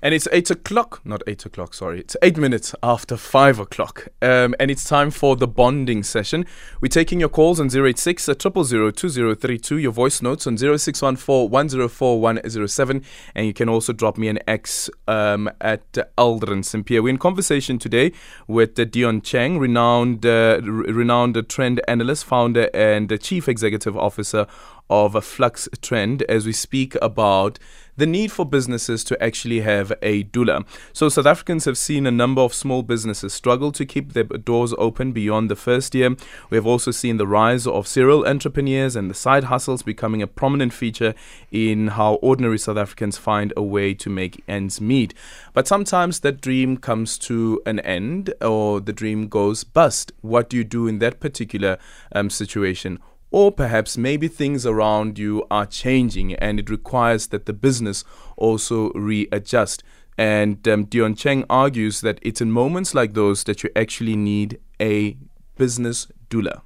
And it's eight o'clock, not eight o'clock, sorry. It's eight minutes after five o'clock. Um, and it's time for the bonding session. We're taking your calls on 086 2032, your voice notes on 0614 104 107. And you can also drop me an X um, at uh, Aldrin Sampear. We're in conversation today with uh, Dion Chang, renowned, uh, renowned trend analyst, founder, and chief executive officer of Flux Trend as we speak about the need for businesses to actually have a doula. So, South Africans have seen a number of small businesses struggle to keep their doors open beyond the first year. We have also seen the rise of serial entrepreneurs and the side hustles becoming a prominent feature in how ordinary South Africans find a way to make ends meet. But sometimes that dream comes to an end or the dream goes bust. What do you do in that particular um, situation? Or perhaps maybe things around you are changing and it requires that the business also readjust. And um, Dion Chang argues that it's in moments like those that you actually need a business doula.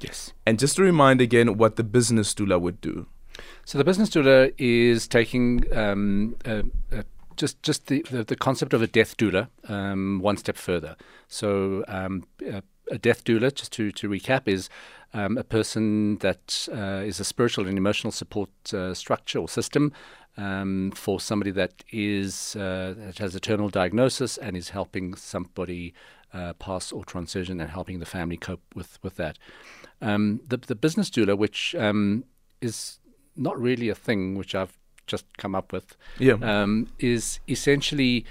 Yes. And just to remind again what the business doula would do. So the business doula is taking um, uh, uh, just just the, the, the concept of a death doula um, one step further. So um, uh, a death doula, just to to recap, is um, a person that uh, is a spiritual and emotional support uh, structure or system um, for somebody that is uh, that has a terminal diagnosis and is helping somebody uh, pass or transition and helping the family cope with with that. Um, the the business doula, which um, is not really a thing, which I've just come up with, yeah. Um, is essentially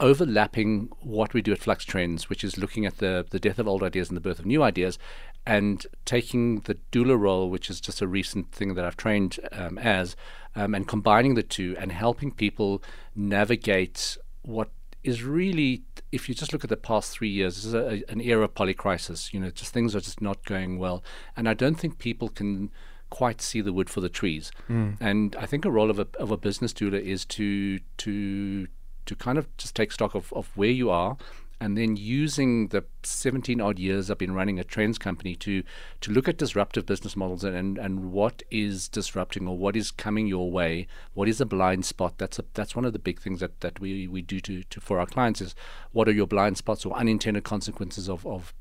overlapping what we do at Flux Trends, which is looking at the, the death of old ideas and the birth of new ideas, and taking the doula role, which is just a recent thing that I've trained um, as, um, and combining the two and helping people navigate what is really, if you just look at the past three years, this is a, an era of polycrisis. You know, just things are just not going well, and I don't think people can quite see the wood for the trees. Mm. And I think a role of a of a business doula is to to to kind of just take stock of, of where you are and then using the 17 odd years I've been running a trends company to to look at disruptive business models and, and, and what is disrupting or what is coming your way, what is a blind spot. That's a, that's one of the big things that, that we, we do to, to for our clients is what are your blind spots or unintended consequences of, of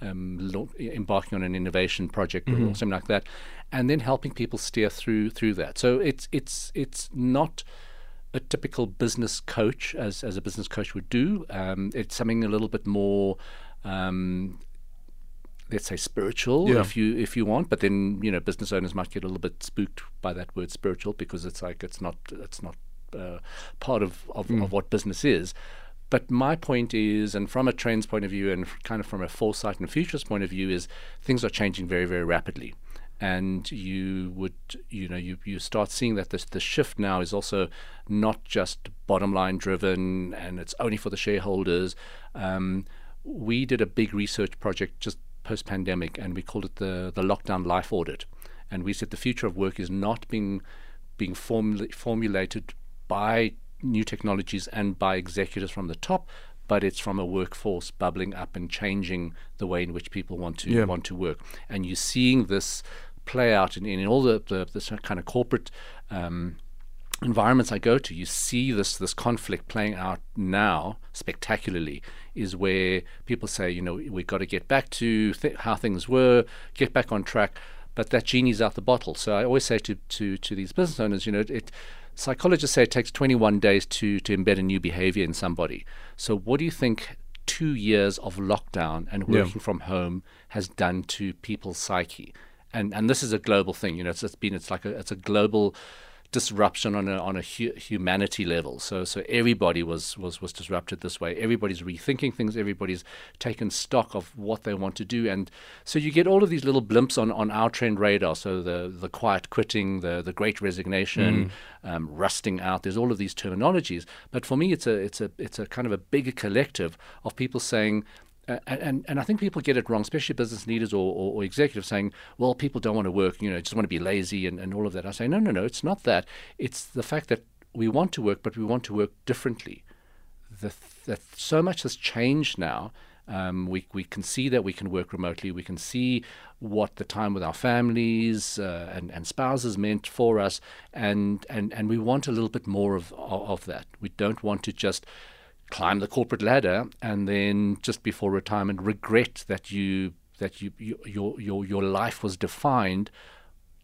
um, embarking on an innovation project mm-hmm. or something like that, and then helping people steer through through that. So it's it's it's not a typical business coach, as as a business coach would do. Um, it's something a little bit more. Um, let's say spiritual yeah. if you if you want but then you know business owners might get a little bit spooked by that word spiritual because it's like it's not it's not uh, part of of, mm. of what business is but my point is, and from a trends point of view, and kind of from a foresight and futures point of view, is things are changing very, very rapidly and you would you know you, you start seeing that this the shift now is also not just bottom line driven and it's only for the shareholders. Um, we did a big research project just post pandemic and we called it the the lockdown life audit. And we said the future of work is not being being formula- formulated by new technologies and by executives from the top but it's from a workforce bubbling up and changing the way in which people want to yeah. want to work. And you're seeing this play out in, in all the, the kind of corporate um, environments I go to, you see this this conflict playing out now spectacularly. Is where people say, you know, we've got to get back to th- how things were, get back on track, but that genie's out the bottle. So I always say to to to these business owners, you know, it. Psychologists say it takes 21 days to to embed a new behavior in somebody. So what do you think two years of lockdown and working yeah. from home has done to people's psyche? and and this is a global thing. You know, it's, it's been it's like a it's a global disruption on a on a hu- humanity level. So so everybody was was was disrupted this way. Everybody's rethinking things. Everybody's taken stock of what they want to do, and so you get all of these little blimps on, on our trend radar. So the the quiet quitting, the the great resignation, mm. um, rusting out. There's all of these terminologies, but for me, it's a it's a it's a kind of a bigger collective of people saying and and I think people get it wrong, especially business leaders or, or, or, executives saying, well, people don't want to work, you know, just want to be lazy and, and all of that. I say, no, no, no, it's not that. It's the fact that we want to work, but we want to work differently. The, that so much has changed now. Um, we we can see that we can work remotely. We can see what the time with our families uh, and and spouses meant for us, and and and we want a little bit more of of that. We don't want to just climb the corporate ladder and then just before retirement regret that you that you, you your your your life was defined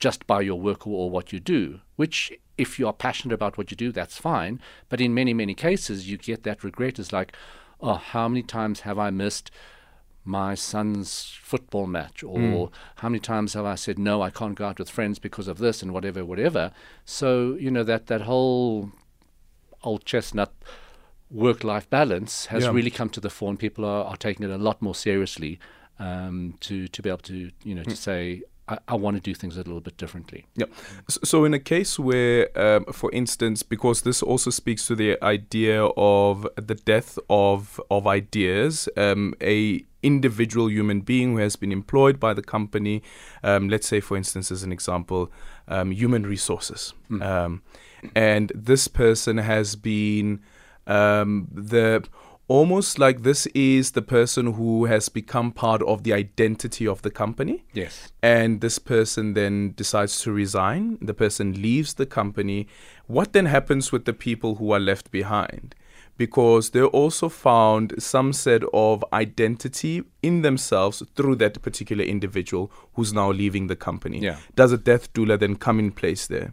just by your work or what you do, which if you are passionate about what you do, that's fine. But in many, many cases, you get that regret is like, oh, how many times have I missed my son's football match? Or mm. how many times have I said, no, I can't go out with friends because of this and whatever, whatever. So, you know, that, that whole old chestnut work life balance has yeah. really come to the fore and people are, are taking it a lot more seriously um, to, to be able to, you know, mm. to say, I, I want to do things a little bit differently. Yeah. So, in a case where, um, for instance, because this also speaks to the idea of the death of of ideas, um, a individual human being who has been employed by the company, um, let's say, for instance, as an example, um, human resources, mm. and this person has been um, the almost like this is the person who has become part of the identity of the company. Yes. And this person then decides to resign. The person leaves the company. What then happens with the people who are left behind? Because they also found some set of identity in themselves through that particular individual who's now leaving the company. Yeah. Does a death doula then come in place there?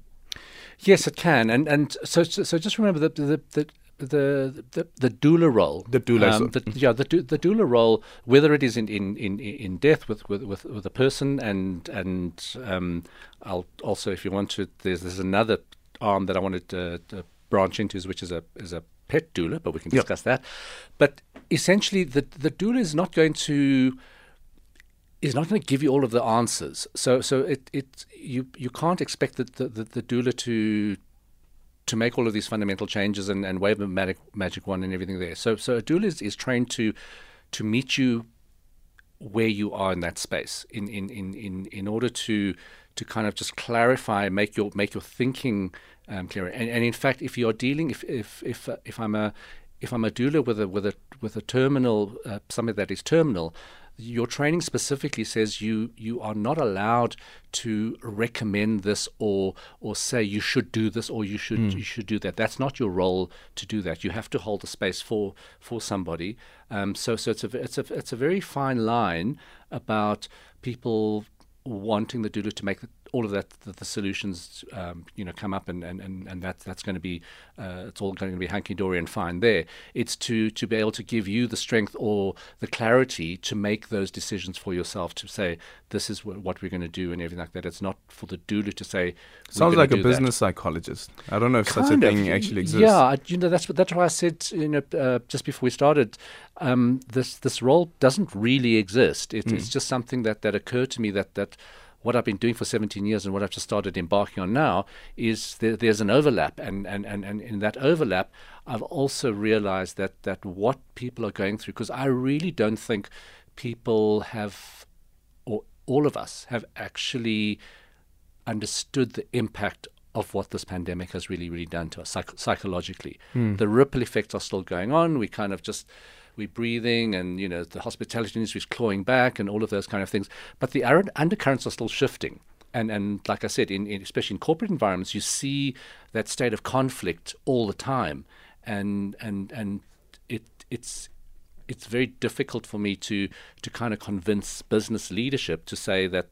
Yes, it can, and and so so just remember that the, the, the, the the doula role, the doula, um, the, yeah, the the doula role, whether it is in in in, in death with, with with with a person, and and um, I'll also, if you want to, there's there's another arm that I wanted to, to branch into, which is a is a pet doula, but we can discuss yep. that. But essentially, the the doula is not going to is not going to give you all of the answers. So so it it you you can't expect the the, the, the doula to to make all of these fundamental changes and, and wave a magic, magic wand and everything there. So, so a doula is, is trained to to meet you where you are in that space in, in, in, in, in order to to kind of just clarify, make your make your thinking um, clearer. And, and in fact, if you're dealing, if if if uh, if I'm a if I'm a doula with a with a with a terminal uh, something that is terminal, your training specifically says you you are not allowed to recommend this or or say you should do this or you should mm. you should do that. That's not your role to do that. You have to hold the space for for somebody. Um, so so it's a it's a it's a very fine line about people wanting the doula to make the, all of that the, the solutions um, you know come up and and and, and that that's going to be uh, it's all going to be hanky dory and fine there. It's to to be able to give you the strength or the clarity to make those decisions for yourself to say this is w- what we're going to do and everything like that. It's not for the doula to say sounds like a business that. psychologist. I don't know if kind such a thing actually exists. Yeah you know that's what that's why I said you know uh, just before we started um, this this role doesn't really exist. It, mm. it's just something that that occurred to me that that what I've been doing for 17 years and what I've just started embarking on now is there, there's an overlap. And, and, and, and in that overlap, I've also realized that, that what people are going through, because I really don't think people have, or all of us have actually understood the impact of what this pandemic has really, really done to us psych- psychologically. Mm. The ripple effects are still going on. We kind of just we're breathing and, you know, the hospitality industry is clawing back and all of those kind of things. But the undercurrents are still shifting. And, and like I said, in, in, especially in corporate environments, you see that state of conflict all the time. And, and, and it, it's, it's very difficult for me to, to kind of convince business leadership to say that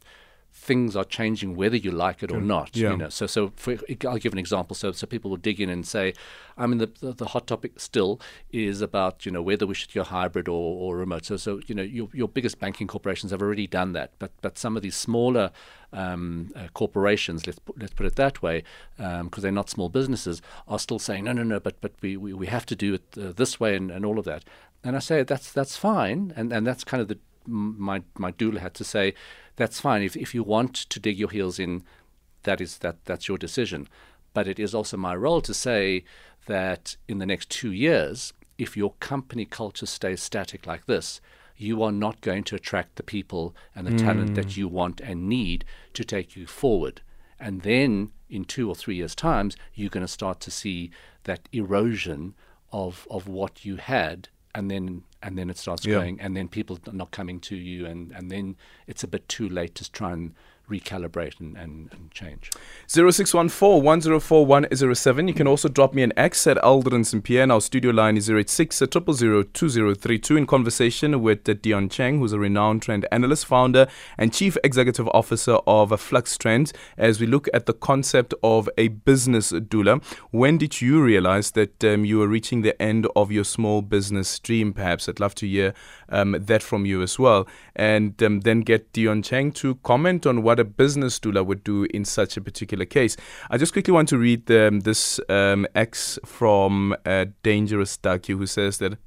things are changing whether you like it or not. Yeah. You know, so so for, I'll give an example. So so people will dig in and say, I mean, the, the, the hot topic still is about you know whether we should go hybrid or, or remote. So so you know your your biggest banking corporations have already done that, but but some of these smaller um, uh, corporations, let's put, let's put it that way, because um, they're not small businesses, are still saying no no no, but but we we, we have to do it uh, this way and, and all of that. And I say that's that's fine, and and that's kind of the my my doula had to say that's fine. If if you want to dig your heels in, that is that that's your decision. But it is also my role to say that in the next two years, if your company culture stays static like this, you are not going to attract the people and the mm. talent that mm. you want and need to take you forward. And then in two or three years' times, you're going to start to see that erosion of of what you had and then and then it starts Yeah. going, and then people are not coming to you, and, and then it's a bit too late to try and recalibrate and, and, and change. 0614 104 107. You can also drop me an X at Aldrin Sampear. And our studio line is 086 000 2032 in conversation with Dion Chang, who's a renowned trend analyst, founder, and chief executive officer of Flux Trends, as we look at the concept of a business doula. When did you realize that um, you were reaching the end of your small business dream, perhaps? I'd love to hear um, that from you as well. And um, then get Dion Chang to comment on what a business doula would do in such a particular case. I just quickly want to read um, this um, X from uh, Dangerous Ducky, who says that.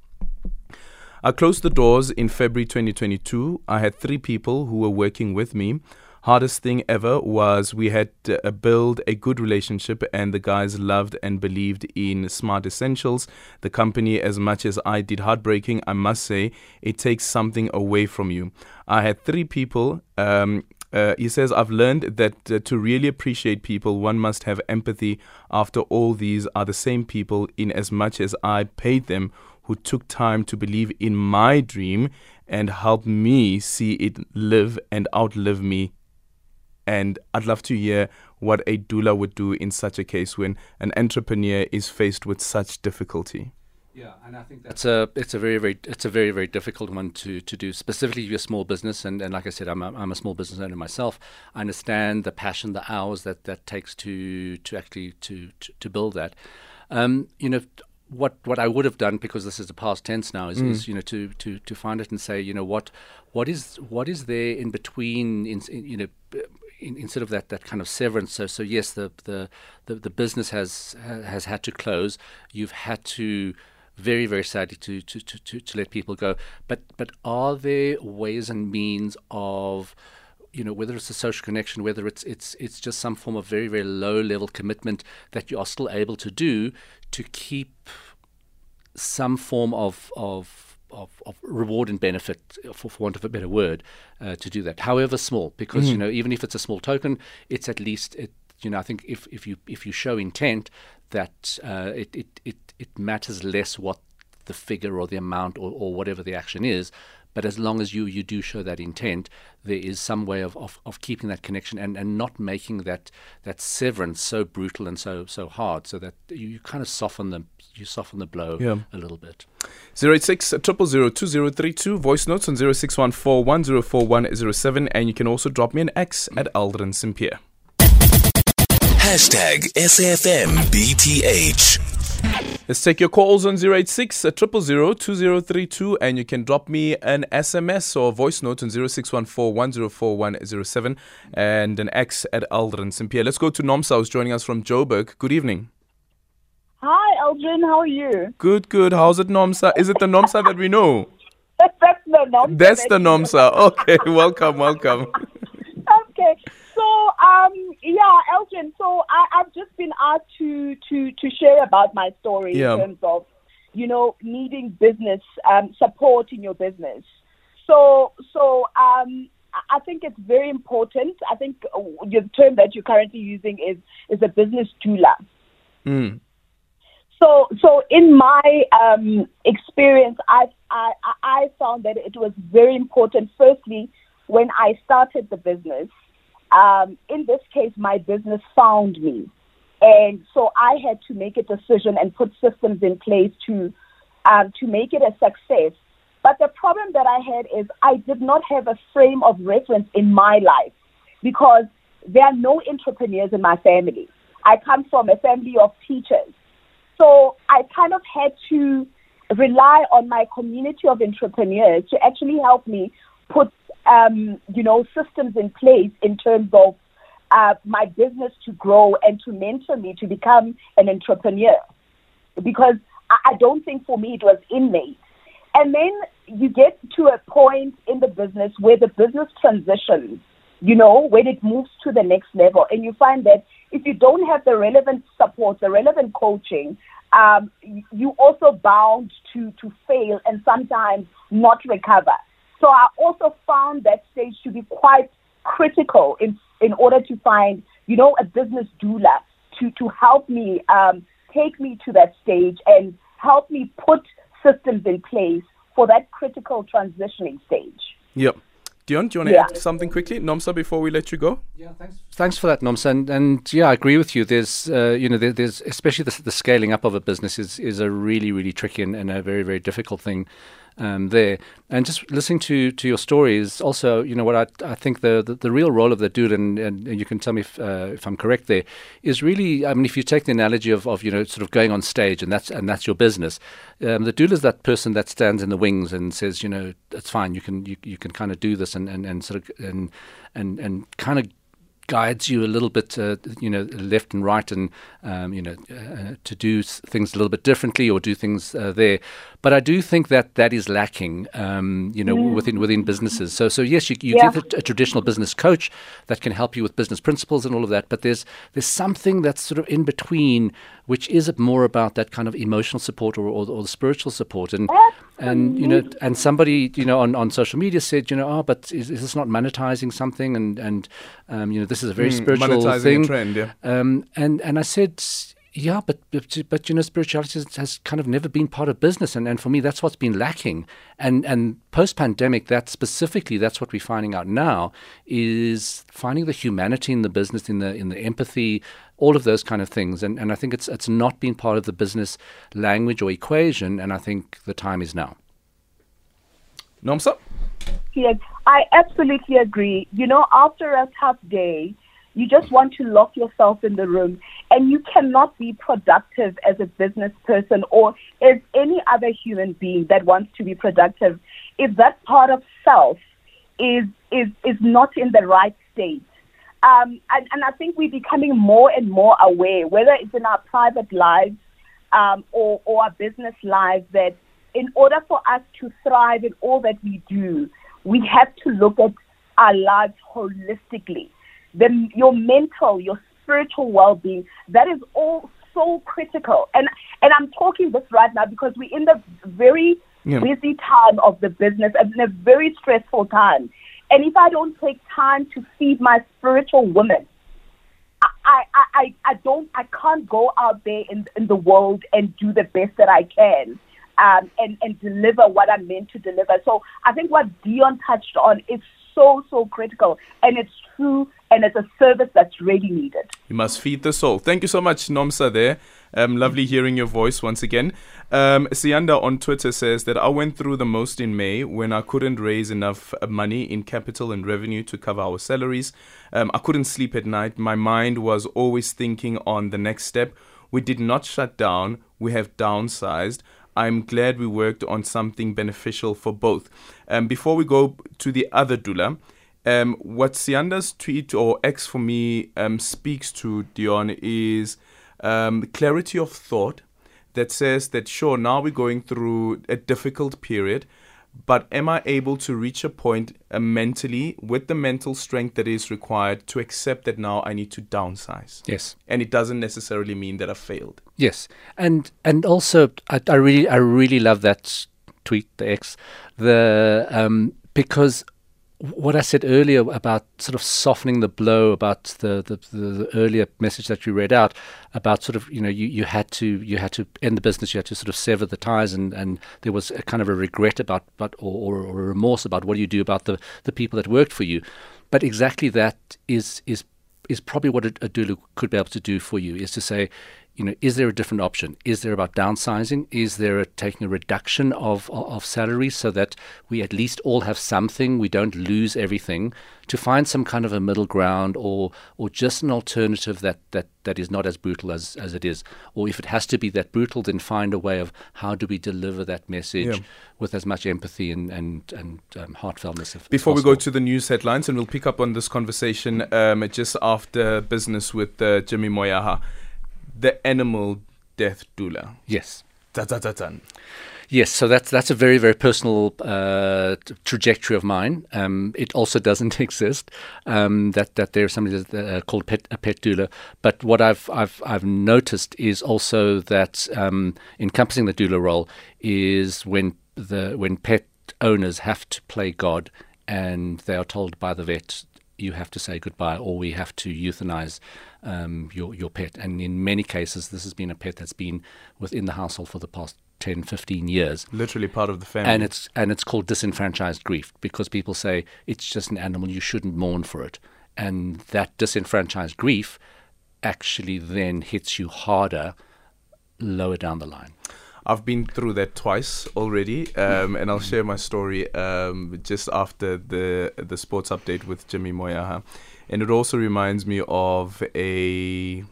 I closed the doors in February 2022. I had three people who were working with me. Hardest thing ever was we had to uh, build a good relationship, and the guys loved and believed in Smart Essentials. The company, as much as I did heartbreaking, I must say, it takes something away from you. I had three people. Um, uh, he says, I've learned that uh, to really appreciate people, one must have empathy. After all, these are the same people, in as much as I paid them, who took time to believe in my dream and help me see it live and outlive me. And I'd love to hear what a doula would do in such a case when an entrepreneur is faced with such difficulty. Yeah, and I think that's a it's a very very it's a very very difficult one to to do specifically if you're a small business and, and like I said I'm a, I'm a small business owner myself. I understand the passion, the hours that that takes to to actually to to, to build that. Um, you know what what I would have done because this is the past tense now is, is you know to to to find it and say you know what what is what is there in between in, in you know in, instead of that, that kind of severance. So, so yes, the, the, the, the business has has had to close. You've had to very very sadly to, to, to, to, to let people go. But but are there ways and means of you know whether it's a social connection, whether it's it's it's just some form of very very low level commitment that you are still able to do to keep some form of of of, of reward and benefit, for, for want of a better word, uh, to do that. However small, because you know even if it's a small token, it's at least it. You know, I think if, if you if you show intent, that uh, it, it it it matters less what the figure or the amount or, or whatever the action is. But as long as you, you do show that intent, there is some way of, of, of keeping that connection and, and not making that that severance so brutal and so so hard, so that you, you kind of soften the you soften the blow Yeah. a little bit. 086 000 uh, voice notes on 0614 and you can also drop me an X at Aldrin Sampear. Pierre. Hashtag SAFMBTH. Let's take your calls on 086 000 2032, uh, and you can drop me an SMS or voice note on 0614 104 107 and an X at Aldrin Sampear. Let's go to Nomsa, who's joining us from Joburg. Good evening. Hi, Aldrin. How are you? Good, good. How's it, Nomsa? Is it the Nomsa that we know? That's the Nomsa. That's the Nomsa. Okay, welcome, welcome. Okay. Um, yeah, Elgin. So I, I've just been asked to to to share about my story Yeah. in terms of, you know, needing business um, support in your business. So, so um, I I think it's very important. I think uh, the term that you're currently using is is a business doula. Mm. So, so in my um, experience, I, I I found that it was very important. Firstly, when I started the business, um, in this case, my business found me, and so I had to make a decision and put systems in place to um, to make it a success. But the problem that I had is I did not have a frame of reference in my life because there are no entrepreneurs in my family. I come from a family of teachers. So I kind of had to rely on my community of entrepreneurs to actually help me put, um, you know, systems in place in terms of uh, my business to grow and to mentor me to become an entrepreneur. Because I, I don't think for me it was innate. And then you get to a point in the business where the business transitions, you know, when it moves to the next level. And you find that if you don't have the relevant support, the relevant coaching, um, you also bound to, to fail and sometimes not recover. So I also found that stage to be quite critical in, in order to find, you know, a business doula to, to help me um, take me to that stage and help me put systems in place for that critical transitioning stage. Yep. Dion, do you want to Yeah. add something quickly, Nomsa, before we let you go? Yeah, thanks. Thanks for that, Noms. And and yeah, I agree with you. There's uh, you know there, there's especially the, the scaling up of a business is is a really really tricky and, and a very very difficult thing. Um, there. And just listening to, to your stories, also you know what I, I think the, the, the real role of the doula and, and you can tell me if, uh, if I'm correct there is really I mean if you take the analogy of, of you know sort of going on stage and that's and that's your business um, the doula is that person that stands in the wings and says you know it's fine you can you, you can kind of do this and, and, and sort of and and and kind of guides you a little bit, uh, you know, left and right, and um, you know, uh, to do things a little bit differently or do things uh, there. But I do think that that is lacking, um, you know, within within businesses. So, so yes, you, you Yeah. get a, a traditional business coach that can help you with business principles and all of that. But there's there's something that's sort of in between, which is it more about that kind of emotional support or, or, or the spiritual support. And and you know, and somebody you know on, on social media said, you know, oh, but is, is this not monetizing something? And and um, you know, this is a very Mm, spiritual monetizing a thing. trend, yeah. Um, and and I said, yeah, but but, but you know, spirituality has, has kind of never been part of business, and, and for me, that's what's been lacking. And and post pandemic, that specifically, that's what we're finding out now is finding the humanity in the business, in the in the empathy, all of those kind of things. And and I think it's it's not been part of the business language or equation, and I think the time is now. Nomsa? Yes, I absolutely agree. You know, after a tough day, you just want to lock yourself in the room and you cannot be productive as a business person or as any other human being that wants to be productive if that part of self is is is not in the right state. Um, and, and I think we're becoming more and more aware, whether it's in our private lives um, or, or our business lives, that in order for us to thrive in all that we do, we have to look at our lives holistically. The, your mental, your spiritual well-being, that is all so critical. And and I'm talking this right now because we're in the very Yeah. busy time of the business and in a very stressful time. And if I don't take time to feed my spiritual woman, I, I, I, I don't I can't go out there in, in the world and do the best that I can um, and, and deliver what I'm meant to deliver. So I think what Dion touched on is so, so critical and it's true and it's a service that's really needed. You must feed the soul. Thank you so much, Nomsa, there. Um, lovely hearing your voice once again. Um, Sianda on Twitter says that I went through the most in May when I couldn't raise enough uh, money in capital and revenue to cover our salaries. Um, I couldn't sleep at night. My mind was always thinking on the next step. We did not shut down, we have downsized. I'm glad we worked on something beneficial for both. Um, before we go to the other doula, um, what Sianda's tweet or X for me um, speaks to Dion is um, clarity of thought that says that sure now we're going through a difficult period, but am I able to reach a point uh, mentally with the mental strength that is required to accept that now I need to downsize? Yes. And it doesn't necessarily mean that I failed. Yes, and and also I, I really I really love that tweet the X the um, because what I said earlier about sort of softening the blow about the, the, the, the earlier message that you read out about sort of you know you, you had to you had to end the business you had to sort of sever the ties and, and there was a kind of a regret about but or, or, or remorse about what do you do about the, the people that worked for you. But exactly that is is is probably what a, a doula could be able to do for you is to say you know, is there a different option? Is there about downsizing? Is there a, taking a reduction of, of salary so that we at least all have something? We don't lose everything. To find some kind of a middle ground, or or just an alternative that, that, that is not as brutal as, as it is. Or if it has to be that brutal, then find a way of how do we deliver that message Yeah. with as much empathy and and and um, heartfeltness. As Before we go to the news headlines, and we'll pick up on this conversation um, just after business with uh, Jimmy Moyaha, the animal death doula. yes. Yes, so that's that's a very very personal uh, trajectory of mine. Um, it also doesn't exist um, that that there's somebody that's, uh, called pet, a pet doula. But what I've I've I've noticed is also that um, encompassing the doula role is when the when pet owners have to play God and they are told by the vet you have to say goodbye or we have to euthanize um, your, your pet. And in many cases, this has been a pet that's been within the household for the past 10, 15 years. Literally part of the family. And it's, and it's called disenfranchised grief because people say it's just an animal, you shouldn't mourn for it. And that disenfranchised grief actually then hits you harder lower down the line. I've been through that twice already, um, and I'll share my story um, just after the the sports update with Jimmy Moyaha, and it also reminds me of a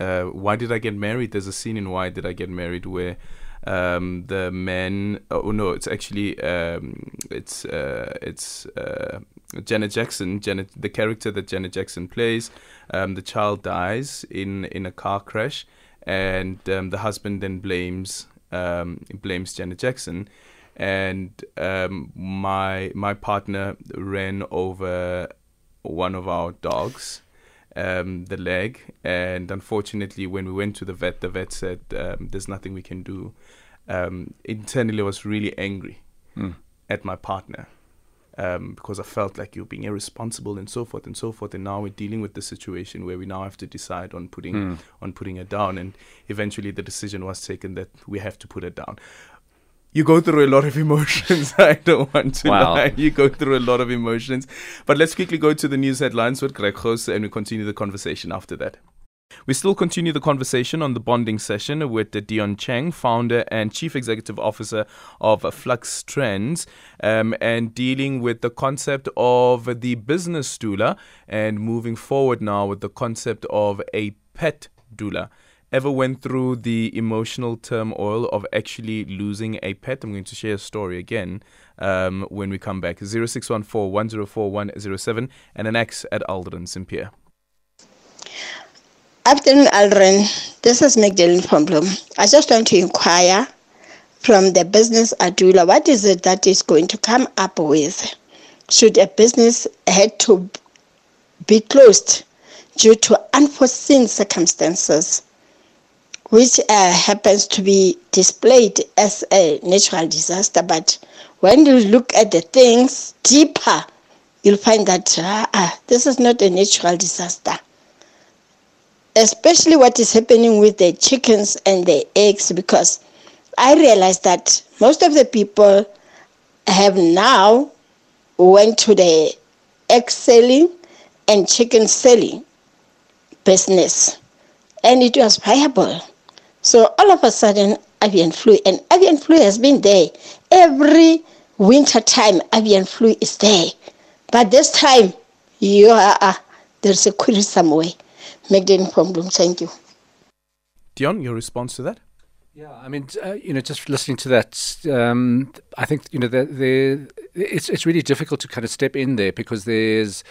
uh, why did I get married? There's a scene in Why Did I Get Married where um, the man oh no it's actually um, it's uh, it's uh, Janet Jackson Janet the character that Janet Jackson plays um, the child dies in in a car crash and um, the husband then blames um, blames Janet Jackson, and um, my my partner ran over one of our dogs, um, the leg, and unfortunately, when we went to the vet, the vet said um, there's nothing we can do. Um, internally, I was really angry Mm. at my partner. Um, because I felt like you're being irresponsible and so forth and so forth, and now we're dealing with the situation where we now have to decide on putting Mm. on putting her down, and eventually the decision was taken that we have to put her down. You go through a lot of emotions. I don't want to Wow. lie. You go through a lot of emotions. But let's quickly go to the news headlines with Greg Gos, and we continue the conversation after that. We still continue the conversation on the bonding session with Dion Chang, founder and chief executive officer of Flux Trends, um, and dealing with the concept of the business doula and moving forward now with the concept of a pet doula. Ever went through the emotional turmoil of actually losing a pet? I'm going to share a story again um, when we come back. 0614 104 107 and an X at Aldrin Sampear. Afternoon, Aldrin. This is Magdalene from Bloem. I just want to inquire from the business a doula, what is it that is going to come up with? Should a business had to be closed due to unforeseen circumstances, which uh, happens to be displayed as a natural disaster, but when you look at the things deeper, you'll find that ah, ah, this is not a natural disaster especially what is happening with the chickens and the eggs because I realized that most of the people have now went to the egg selling and chicken selling business and it was viable. So all of a sudden avian flu and avian flu has been there. Every winter time avian flu is there. But this time you are uh, there's a query somewhere. Magdalene from Bloem, thank you. Dion, your response to that? Yeah, I mean, uh, you know, just listening to that, um, I think you know, the, the, it's it's really difficult to kind of step in there because there's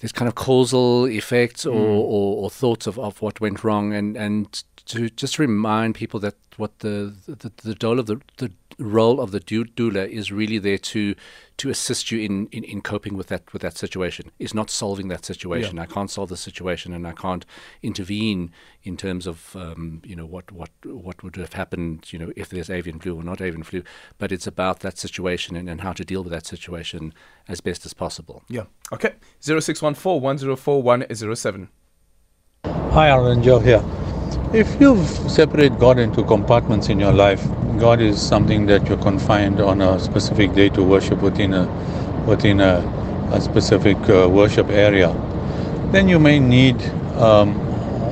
there's kind of causal effects or, or, or thoughts of, of what went wrong, and, and to just remind people that what the the, the role of the the role of the doula is really there to to assist you in, in, in coping with that with that situation. Is not solving that situation. I can't solve the situation, and I can't intervene in terms of um, you know what what what would have happened you know if there's avian flu or not avian flu. But it's about that situation and, and how to deal with that situation as best as possible. Yeah. Okay. 0614 104 107. Hi, Alan Joe here. If you separate God into compartments in your life, God is something that you're confined on a specific day to worship within a within a, a specific uh, worship area. Then you may need um,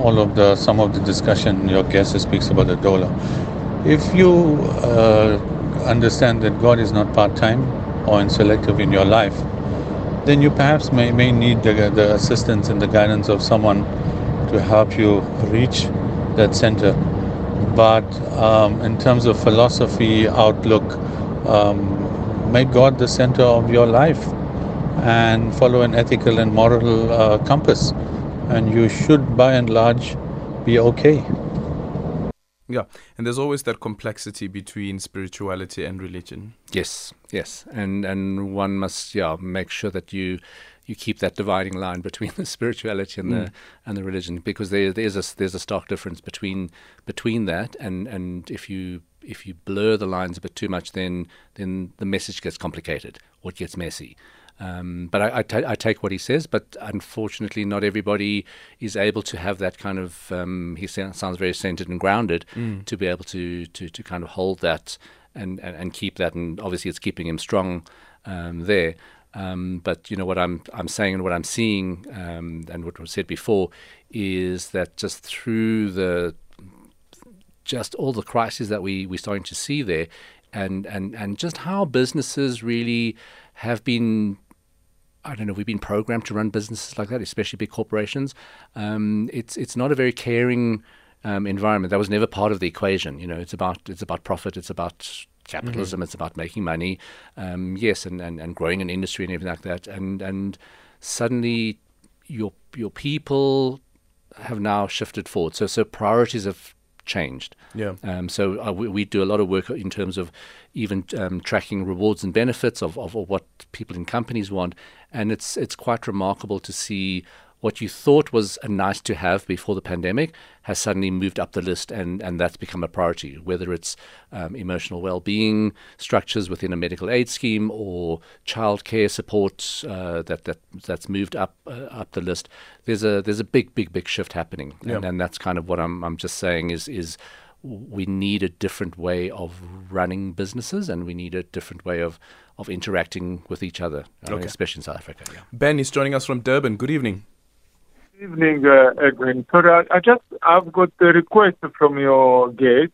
all of the some of the discussion your guest speaks about the doula. If you uh, understand that God is not part time or in selective in your life, then you perhaps may, may need the, the assistance and the guidance of someone to help you reach that center. But um, in terms of philosophy, outlook, um, make God the center of your life and follow an ethical and moral uh, compass. And you should, by and large, be okay. Yeah. And there's always that complexity between spirituality and religion. Yes, yes, and and one must yeah make sure that you you keep that dividing line between the spirituality and the and the religion because there there's a there's a stark difference between between that and and if you if you blur the lines a bit too much then then the message gets complicated or it gets messy. Um, but I, I, take what he says, but unfortunately, not everybody is able to have that kind of. Um, he sounds very centered and grounded to be able to, to, to kind of hold that and, and, and keep that. And obviously, it's keeping him strong um, there. Um, but you know what I'm I'm saying and what I'm seeing um, and what was said before is that just through the just all the crises that we we're starting to see there, and and and just how businesses really have been. I don't know. We've been programmed to run businesses like that, especially big corporations. Um, it's it's not a very caring um, environment. That was never part of the equation. You know, it's about it's about profit. It's about capitalism. It's about making money. Um, yes, and, and, and growing an industry and everything like that. And and suddenly your your people have now shifted forward. So so priorities have changed. Yeah. Um, so uh, we, we do a lot of work in terms of even um, tracking rewards and benefits of, of, of what people in companies want, and it's it's quite remarkable to see what you thought was a nice to have before the pandemic has suddenly moved up the list and, and that's become a priority, whether it's um, emotional well being structures within a medical aid scheme or childcare support uh, that, that that's moved up uh, up the list. There's a there's a big, big, big shift happening. And, Yeah. and that's kind of what I'm I'm just saying is is we need a different way of running businesses and we need a different way of, of interacting with each other, uh, Okay. especially in South Africa. Yeah. Ben is joining us from Durban. Good evening. Evening, uh, Edwin. So I, I just I've got a request from your guest.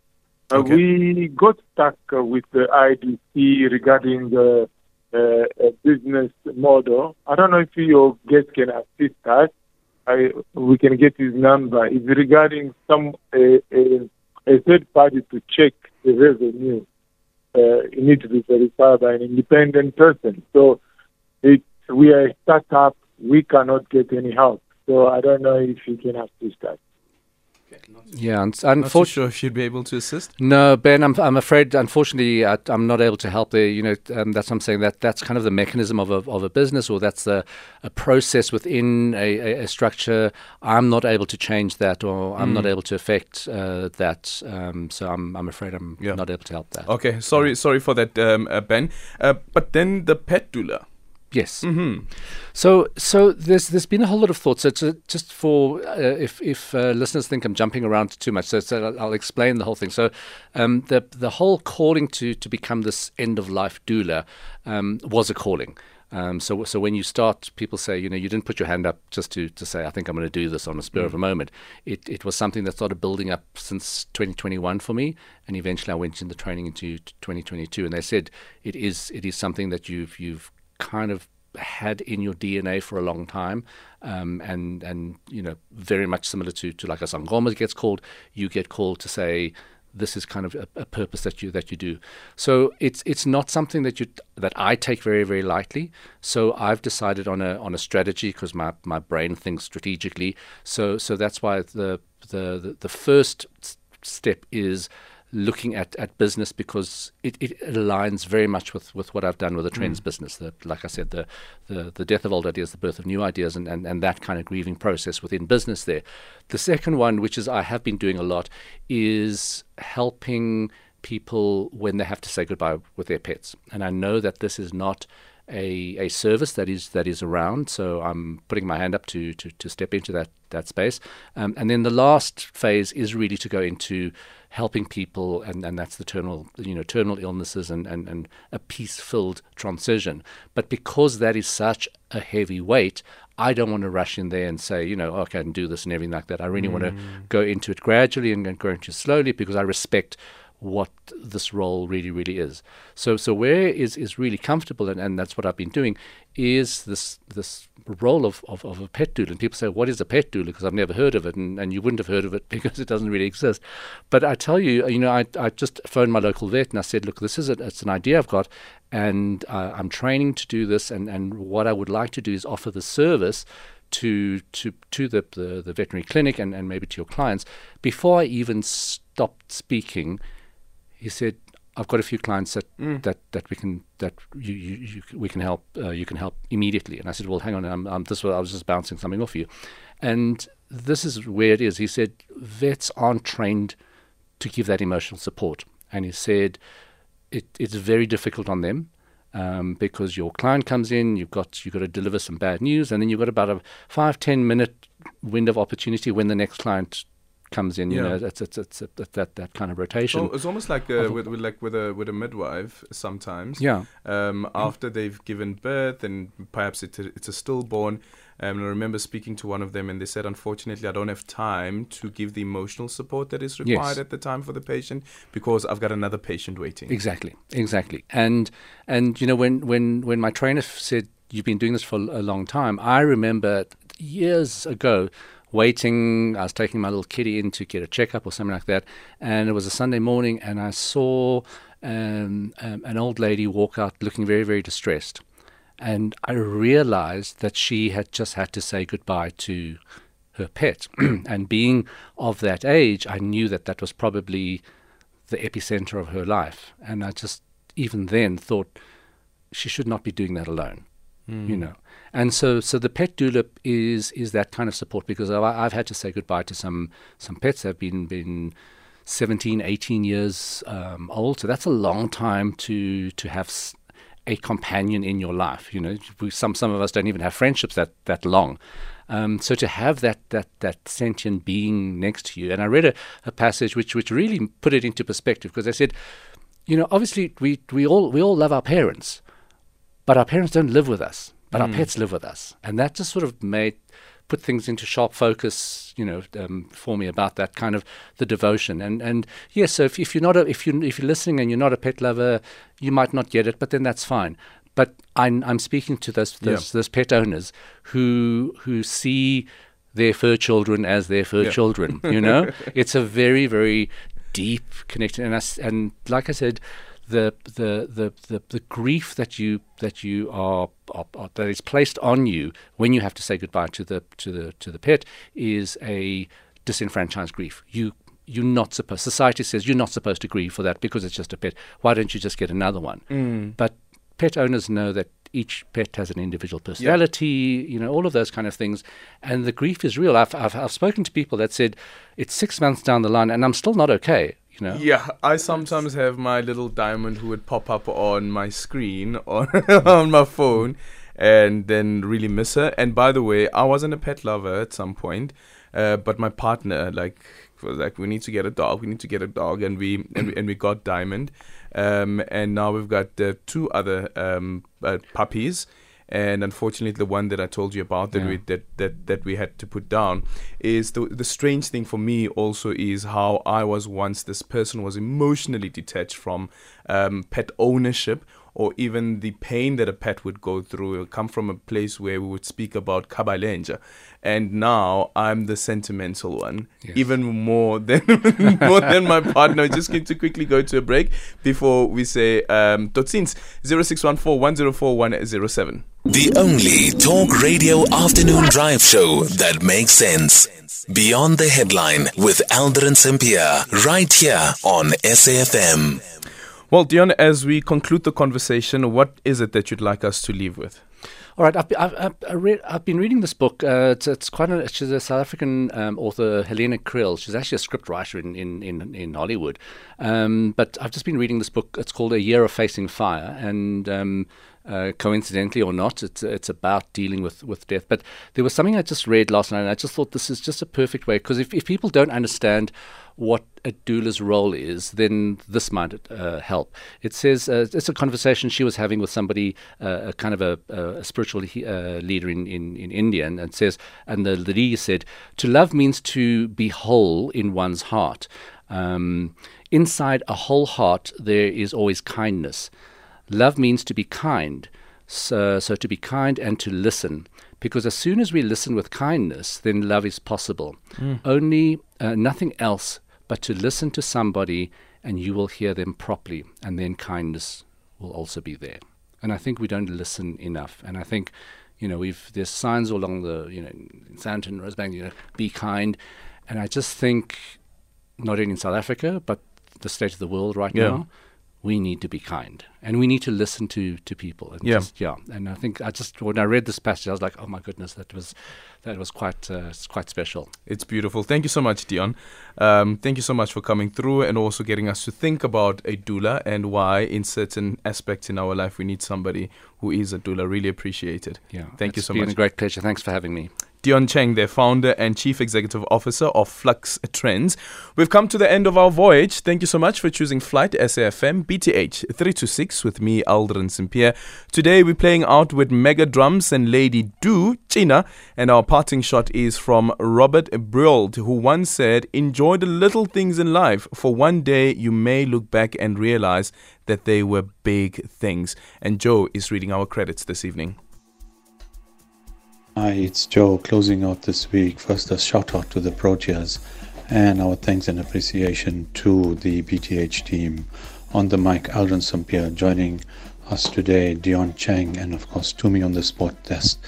Uh, Okay. We got stuck uh, with the IDC regarding the uh, uh, business model. I don't know if your guest can assist us. I, we can get his number. It's regarding some a, a, a third party to check the revenue. Uh, it needs to be verified by an independent person. So it, we are a startup. We cannot get any help. So I don't know if you can assist us. Yeah, un- Not too unfortunately. sure if you'd be able to assist. No, Ben, I'm, I'm afraid, unfortunately, I, I'm not able to help there. You know, um, that's what I'm saying. That that's kind of the mechanism of a, of a business, or that's a, a process within a, a, a structure. I'm not able to change that, or I'm not able to affect uh, that. Um, so I'm, I'm afraid I'm Yeah. not able to help that. Okay, sorry, sorry for that, um, uh, Ben. Uh, but then the pet doula. Yes. So, so there's there's been a whole lot of thought. So, to, just for uh, if if uh, listeners think I'm jumping around too much, so, so I'll- explain the whole thing. So, um, the the whole calling to to become this end of life doula um, was a calling. Um, so, so when you start, people say, you know, you didn't put your hand up just to, to say, I think I'm going to do this on a spur of a moment. It, it was something that started building up since 2021 for me, and eventually I went into training into 2022. And they said it is it is something that you've you've kind of had in your DNA for a long time, um, and and you know very much similar to to like a sangoma gets called, you get called to say this is kind of a, a purpose that you that you do. So it's it's not something that you that I take very very lightly. So I've decided on a on a strategy because my my brain thinks strategically. So so that's why the the the, the first step is looking at, at business because it, it aligns very much with, with what I've done with the mm. trends business. The, like I said, the, the, the death of old ideas, the birth of new ideas, and, and, and that kind of grieving process within business there. The second one, which is I have been doing a lot, is helping people when they have to say goodbye with their pets. And I know that this is not a, a service that is that is around. So I'm putting my hand up to to, to step into that that space. Um, and then the last phase is really to go into helping people, and, and that's the terminal you know terminal illnesses and, and, and a peace filled transition. But because that is such a heavy weight. I don't want to rush in there and say, you know, okay, I can do this and everything like that. I really want to go into it gradually and go into it slowly because I respect what this role really, really is. So, so where is, is really comfortable, and, and that's what I've been doing, is this this role of, of, of a pet doula. And people say, what is a pet doula? Because I've never heard of it, and, and you wouldn't have heard of it because it doesn't really exist. But I tell you, you know, I, I just phoned my local vet and I said, look, this is a, it's an idea I've got, and uh, I'm training to do this, and, and what I would like to do is offer the service to to to the, the, the veterinary clinic and, and maybe to your clients before I even stopped speaking he said, "I've got a few clients that that, that we can that you, you, you we can help uh, you can help immediately." And I said, "Well, hang on, I'm, I'm this was I was just bouncing something off you," and this is where it is. He said, "Vets aren't trained to give that emotional support," and he said, it, "It's very difficult on them." Um, because your client comes in, you've got you've got to deliver some bad news, and then you've got about a five ten minute window of opportunity when the next client comes in. You Yeah. know, it's it's, it's, it's that that kind of rotation. So it's almost like uh, with, with like with a with a midwife sometimes. Yeah. Um, after they've given birth and perhaps it's a, it's a stillborn. Um, I remember speaking to one of them and they said, unfortunately, I don't have time to give the emotional support that is required Yes. at the time for the patient because I've got another patient waiting. Exactly, exactly. And and you know when when when my trainer said you've been doing this for a long time, I remember years ago waiting. I was taking my little kitty in to get a checkup or something like that, and it was a Sunday morning, and I saw um, um, an old lady walk out looking very very distressed, and I realized that she had just had to say goodbye to her pet, and being of that age, I knew that that was probably the epicenter of her life. And I just, even then, thought she should not be doing that alone. You know, and so so the pet doula is is that kind of support because I, I've had to say goodbye to some some pets that have been been 17, 18 years um, old. So that's a long time to to have s- a companion in your life. You know, we, some some of us don't even have friendships that that long. Um, so to have that that that sentient being next to you, and I read a, a passage which which really put it into perspective because I said, you know, obviously we we all we all love our parents, but our parents don't live with us, but our pets live with us, and that just sort of made put things into sharp focus, you know, um, for me about that kind of the devotion. And and yes, so if, if you're not a, if you if you're listening and you're not a pet lover, you might not get it, but then that's fine. But I'm I'm speaking to those those, those pet owners who who see their fur children as their fur children. You know, it's a very very deep connection, and I and like I said, the the the the, the grief that you that you are, are, are that is placed on you when you have to say goodbye to the to the to the pet is a disenfranchised grief. You you're not supposed. Society says you're not supposed to grieve for that because it's just a pet. Why don't you just get another one? Mm. But pet owners know that each pet has an individual personality, you know, all of those kind of things, and the grief is real. I've, I've I've spoken to people that said it's six months down the line and I'm still not okay. You know, Yeah, I sometimes have my little diamond who would pop up on my screen on on my phone, and then really miss her. And by the way, I wasn't a pet lover at some point, uh, but my partner like was like, we need to get a dog. We need to get a dog, and we and we, and we got Diamond, um, and now we've got uh, two other um, uh, puppies. And unfortunately, the one that I told you about that Yeah. we that, that that we had to put down is the the strange thing for me also is how I was once this person was emotionally detached from um, pet ownership or even the pain that a pet would go through. It would come from a place where we would speak about kabalenja, and now I'm the sentimental one, Yes. even more than more than my partner. Just going to quickly go to a break before we say um, Totsins zero six one four one zero four one zero seven. The only talk radio afternoon drive show that makes sense. Beyond the headline with Aldrin Sampear, right here on SAFM. Well, Dion, as we conclude the conversation, what is it that you'd like us to leave with? All right, I've, be- I've, I've, read, I've been reading this book. Uh, it's, it's quite a, she's a South African um, author, Helena Kriel. She's actually a script writer in, in, in, in Hollywood. Um, but I've just been reading this book. It's called A Year of Facing Fire. And um, uh, coincidentally or not, it's, it's about dealing with, with death. But there was something I just read last night, and I just thought this is just a perfect way. Because if, if people don't understand what a doula's role is, then this might uh, help. It says uh, it's a conversation she was having with somebody, uh, a kind of a, a spiritual he, uh, leader in, in, in India, and, and says, and the lady said, to love means to be whole in one's heart. Um, inside a whole heart, there is always kindness. Love means to be kind. So, so to be kind and to listen. Because as soon as we listen with kindness, then love is possible. Only uh, nothing else but to listen to somebody and you will hear them properly, and then kindness will also be there. And I think we don't listen enough. And I think, you know, we've there's signs along the, you know, in Sandton, Rosebank, you know, be kind. And I just think, not only in South Africa, but the state of the world right Yeah. now, we need to be kind and we need to listen to to people. And Yeah. just, yeah. And I think I just when I read this passage, I was like, oh my goodness, that was that was quite uh, quite special. It's beautiful. Thank you so much, Dion. Um, thank you so much for coming through and also getting us to think about a doula and why, in certain aspects in our life, we need somebody who is a doula. Really appreciate it. Yeah. Thank you It's so been much. a great pleasure. Thanks for having me. Dion Chang, their founder and chief executive officer of Flux Trends. We've come to the end of our voyage. Thank you so much for choosing Flight SAFM BTH 326 with me, Aldrin Sampear. Today we're playing out with Mega Drums and Lady Do China, and our parting shot is from Robert Brault, who once said, Enjoy the little things in life, for one day you may look back and realize that they were big things. And Joe is reading our credits this evening. Hi, it's Joe closing out this week. First, a shout out to the Proteas and our thanks and appreciation to the BTH team. On the mic, Aldrin Sampear joining us today, Dion Chang, and of course, Tumi on the spot desk.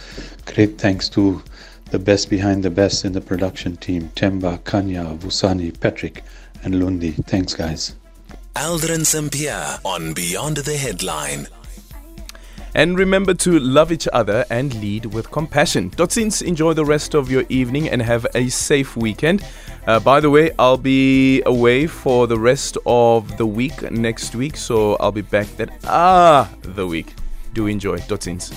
Great thanks to the best behind the best in the production team Temba, Kanya, Vusani, Patrick, and Lundi. Thanks, guys. Aldrin Sampear on Beyond the Headline. And remember to love each other and lead with compassion. Dotsins, enjoy the rest of your evening and have a safe weekend. Uh, by the way, I'll be away for the rest of the week next week, so I'll be back that ah the week. Do enjoy. Dotsins.